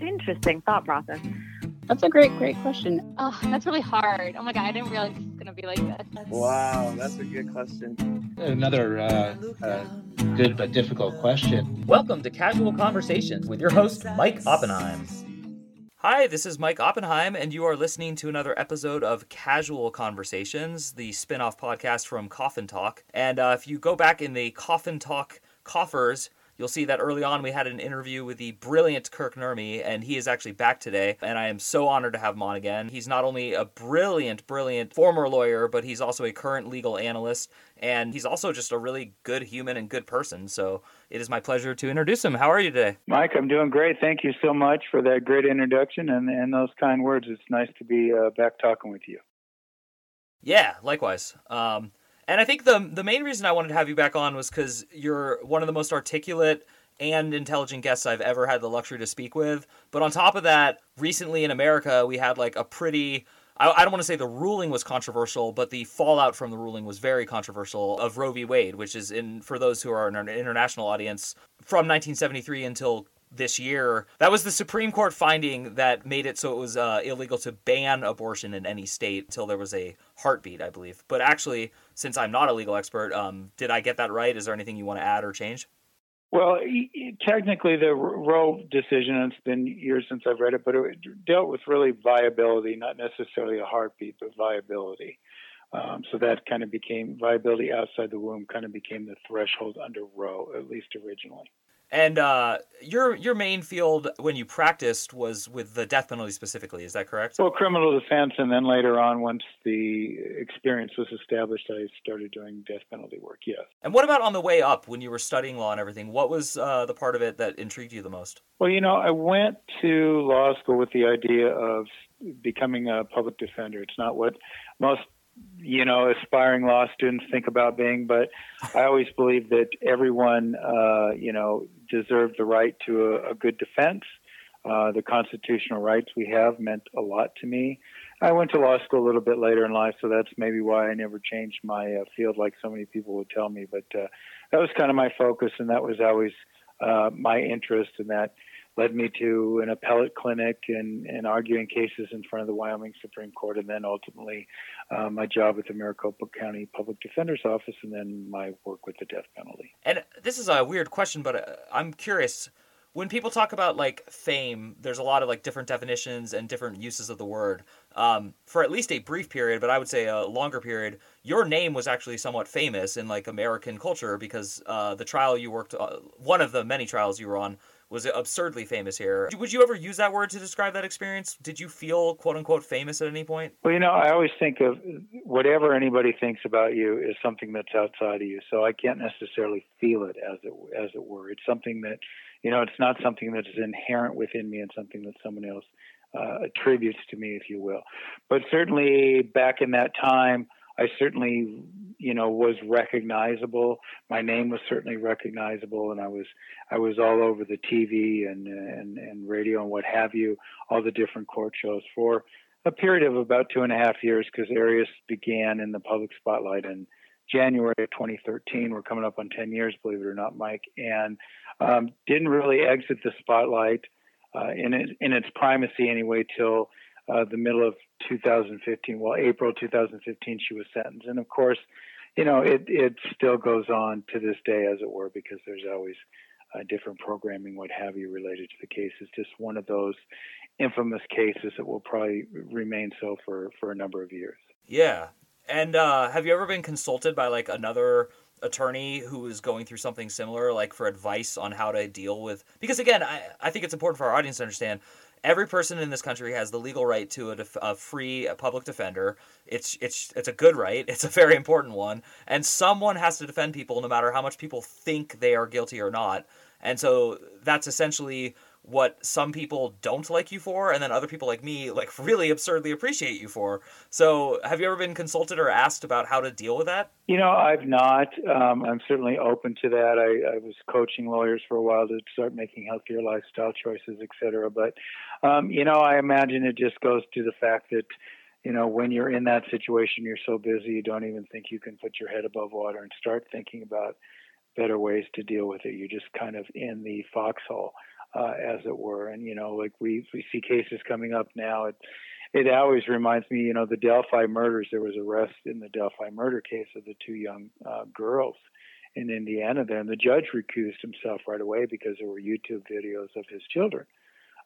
Interesting thought process. That's a great, great question. Oh, that's really hard. Oh my god, I didn't realize it was gonna be like this. Wow, that's a good question. Another uh, uh, good but difficult question. Welcome to Casual Conversations with your host, Mike Oppenheim. Hi, this is Mike Oppenheim, and you are listening to another episode of Casual Conversations, the spin off podcast from Coffin Talk. And uh, if you go back in the Coffin Talk coffers, You'll see that early on we had an interview with the brilliant Kirk Nurmi, and he is actually back today. And I am so honored to have him on again. He's not only a brilliant, brilliant former lawyer, but he's also a current legal analyst, and he's also just a really good human and good person. So it is my pleasure to introduce him. How are you today? Mike, I'm doing great. Thank you so much for that great introduction and, and those kind words. It's nice to be uh, back talking with you. Yeah, likewise. Um, and I think the the main reason I wanted to have you back on was because you're one of the most articulate and intelligent guests I've ever had the luxury to speak with. But on top of that, recently in America, we had like a pretty I, I don't want to say the ruling was controversial, but the fallout from the ruling was very controversial of Roe v. Wade, which is in for those who are in our international audience from 1973 until this year. That was the Supreme Court finding that made it so it was uh, illegal to ban abortion in any state until there was a heartbeat, I believe. But actually, since I'm not a legal expert, um, did I get that right? Is there anything you want to add or change? Well, technically, the Roe decision, it's been years since I've read it, but it dealt with really viability, not necessarily a heartbeat, but viability. Um, so that kind of became viability outside the womb, kind of became the threshold under Roe, at least originally. And uh, your your main field when you practiced was with the death penalty specifically. Is that correct? Well, criminal defense, and then later on, once the experience was established, I started doing death penalty work. Yes. And what about on the way up when you were studying law and everything? What was uh, the part of it that intrigued you the most? Well, you know, I went to law school with the idea of becoming a public defender. It's not what most you know aspiring law students think about being but i always believe that everyone uh, you know deserved the right to a, a good defense. Uh, the constitutional rights we have meant a lot to me. I went to law school a little bit later in life so that's maybe why i never changed my uh, field like so many people would tell me but uh, that was kind of my focus and that was always uh, my interest in that led me to an appellate clinic and, and arguing cases in front of the Wyoming Supreme Court, and then ultimately uh, my job at the Maricopa County Public Defender's Office, and then my work with the death penalty. And this is a weird question, but uh, I'm curious. When people talk about like fame, there's a lot of like different definitions and different uses of the word. Um, for at least a brief period, but I would say a longer period, your name was actually somewhat famous in like American culture because uh, the trial you worked, uh, one of the many trials you were on, was it absurdly famous here. Would you ever use that word to describe that experience? Did you feel quote unquote famous at any point? Well, you know, I always think of whatever anybody thinks about you is something that's outside of you. So I can't necessarily feel it as it as it were. It's something that, you know, it's not something that is inherent within me and something that someone else uh, attributes to me, if you will. But certainly back in that time, I certainly, you know, was recognizable. My name was certainly recognizable, and I was I was all over the TV and and, and radio and what have you, all the different court shows for a period of about two and a half years because Arias began in the public spotlight in January of 2013. We're coming up on 10 years, believe it or not, Mike, and um, didn't really exit the spotlight uh, in it, in its primacy anyway till uh, the middle of 2015. Well, April 2015, she was sentenced, and of course, you know, it it still goes on to this day, as it were, because there's always uh, different programming, what have you, related to the case. It's just one of those infamous cases that will probably remain so for for a number of years. Yeah, and uh, have you ever been consulted by like another? attorney who is going through something similar like for advice on how to deal with because again I, I think it's important for our audience to understand every person in this country has the legal right to a, def- a free a public defender. It's it's it's a good right. It's a very important one, and someone has to defend people no matter how much people think they are guilty or not. And so that's essentially what some people don't like you for and then other people like me like really absurdly appreciate you for. So have you ever been consulted or asked about how to deal with that? You know i've not. Um, i'm certainly open to that. I, I, was coaching lawyers for a while to start making healthier lifestyle choices et cetera. But um, you know i imagine it just goes to the fact that you know when you're in that situation you're so busy you don't even think you can put your head above water and start thinking about better ways to deal with it. You're just kind of in the foxhole uh, as it were. And you know, like we we see cases coming up now. It it always reminds me, you know, the Delphi murders. There was arrest in the Delphi murder case of the two young uh, girls in Indiana there, and the judge recused himself right away because there were YouTube videos of his children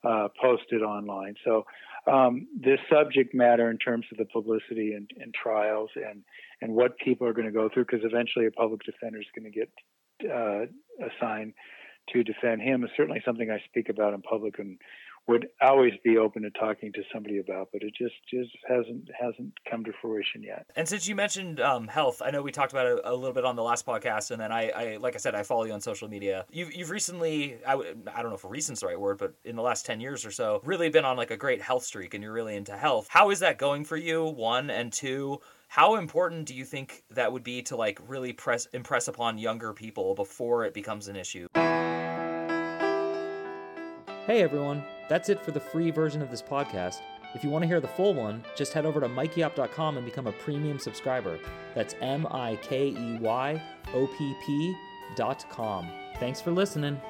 uh, posted online. So um, this subject matter, in terms of the publicity and, and trials and and what people are going to go through, because eventually a public defender is going to get uh, assigned to defend him, is certainly something I speak about in public and would always be open to talking to somebody about, but it just just hasn't hasn't come to fruition yet. And since you mentioned um, health, I know we talked about it a little bit on the last podcast, and then I, I like I said, I follow you on social media. You've you've recently, I w- I don't know if a recent's the right word, but in the last ten years or so, really been on like a great health streak, and you're really into health. How is that going for you? One and two. How important do you think that would be to like really press impress upon younger people before it becomes an issue? Hey everyone, that's it for the free version of this podcast. If you want to hear the full one, just head over to mikeyopp.com and become a premium subscriber. That's M I K E Y O P P dot com. Thanks for listening.